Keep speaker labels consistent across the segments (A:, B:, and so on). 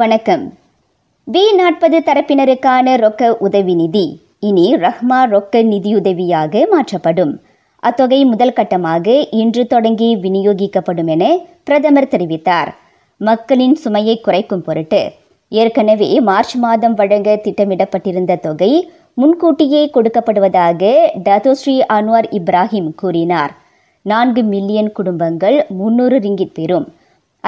A: வணக்கம் வி நாற்பது தரப்பினருக்கான ரொக்க உதவி நிதி இனி ரஹ்மா ரொக்க நிதியுதவியாக மாற்றப்படும் அத்தொகை முதல் கட்டமாக இன்று தொடங்கி விநியோகிக்கப்படும் என பிரதமர் தெரிவித்தார் மக்களின் சுமையை குறைக்கும் பொருட்டு ஏற்கனவே மார்ச் மாதம் வழங்க திட்டமிடப்பட்டிருந்த தொகை முன்கூட்டியே கொடுக்கப்படுவதாக டதோஸ்ரீ அன்வார் இப்ராஹிம் கூறினார் நான்கு மில்லியன் குடும்பங்கள் முன்னூறு ரிங்கிட் பெறும்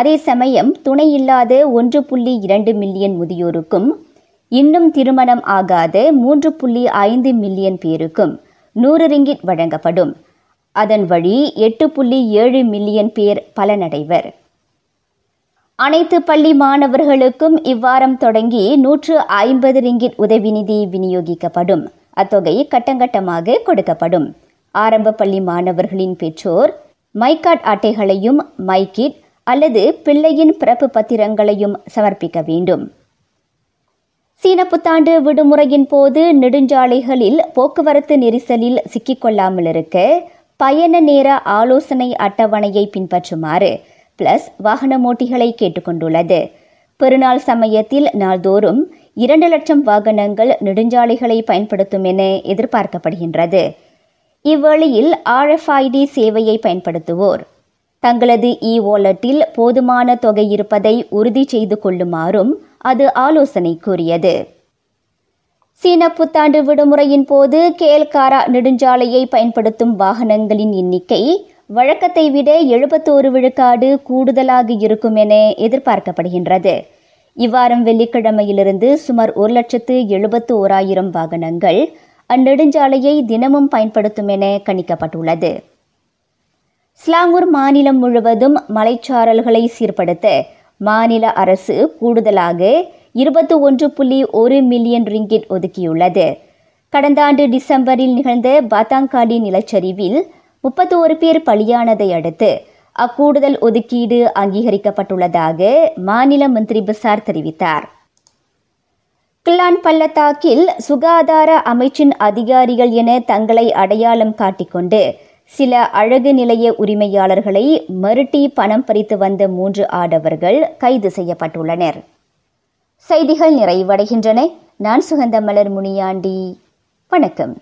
A: அதே சமயம் துணை இல்லாத ஒன்று புள்ளி இரண்டு மில்லியன் முதியோருக்கும் இன்னும் திருமணம் ஆகாத மூன்று புள்ளி ஐந்து மில்லியன் பேருக்கும் நூறு ரிங்கிட் வழங்கப்படும் அதன் வழி எட்டு புள்ளி ஏழு மில்லியன் பேர் பலனடைவர் அனைத்து பள்ளி மாணவர்களுக்கும் இவ்வாரம் தொடங்கி நூற்று ஐம்பது ரிங்கிட் உதவி நிதி விநியோகிக்கப்படும் அத்தொகை கட்டங்கட்டமாக கொடுக்கப்படும் ஆரம்ப பள்ளி மாணவர்களின் பெற்றோர் மைகாட் அட்டைகளையும் மைகிட் அல்லது பிள்ளையின் பிறப்பு பத்திரங்களையும் சமர்ப்பிக்க வேண்டும் சீன புத்தாண்டு விடுமுறையின் போது நெடுஞ்சாலைகளில் போக்குவரத்து நெரிசலில் சிக்கிக்கொள்ளாமல் இருக்க பயண நேர ஆலோசனை அட்டவணையை பின்பற்றுமாறு பிளஸ் வாகனமோட்டிகளை கேட்டுக்கொண்டுள்ளது பெருநாள் சமயத்தில் நாள்தோறும் இரண்டு லட்சம் வாகனங்கள் நெடுஞ்சாலைகளை பயன்படுத்தும் என எதிர்பார்க்கப்படுகின்றது இவ்வழியில் ஆர்எஃப்ஐடி சேவையை பயன்படுத்துவோர் தங்களது இ வாலெட்டில் போதுமான தொகை இருப்பதை உறுதி செய்து கொள்ளுமாறும் அது ஆலோசனை கூறியது சீன புத்தாண்டு விடுமுறையின் போது கேல்காரா நெடுஞ்சாலையை பயன்படுத்தும் வாகனங்களின் எண்ணிக்கை வழக்கத்தை விட எழுபத்தோரு விழுக்காடு கூடுதலாக இருக்கும் என எதிர்பார்க்கப்படுகின்றது இவ்வாரம் வெள்ளிக்கிழமையிலிருந்து சுமார் ஒரு லட்சத்து எழுபத்து ஓராயிரம் வாகனங்கள் அந்நெடுஞ்சாலையை தினமும் பயன்படுத்தும் என கணிக்கப்பட்டுள்ளது ஸ்லாங்கூர் மாநிலம் முழுவதும் மலைச்சாரல்களை சீர்படுத்த மாநில அரசு கூடுதலாக இருபத்தி ஒன்று புள்ளி ஒரு மில்லியன் ரிங்கிட் ஒதுக்கியுள்ளது கடந்த ஆண்டு டிசம்பரில் நிகழ்ந்த பாத்தாங்காடி நிலச்சரிவில் முப்பத்தி ஒரு பேர் பலியானதை அடுத்து அக்கூடுதல் ஒதுக்கீடு அங்கீகரிக்கப்பட்டுள்ளதாக மாநில மந்திரி பிசார் தெரிவித்தார்
B: கிளான் பள்ளத்தாக்கில் சுகாதார அமைச்சின் அதிகாரிகள் என தங்களை அடையாளம் காட்டிக்கொண்டு சில அழகு நிலைய உரிமையாளர்களை மிரட்டி பணம் பறித்து வந்த மூன்று ஆடவர்கள் கைது செய்யப்பட்டுள்ளனர்
A: செய்திகள் நிறைவடைகின்றன நான் சுகந்த மலர் முனியாண்டி வணக்கம்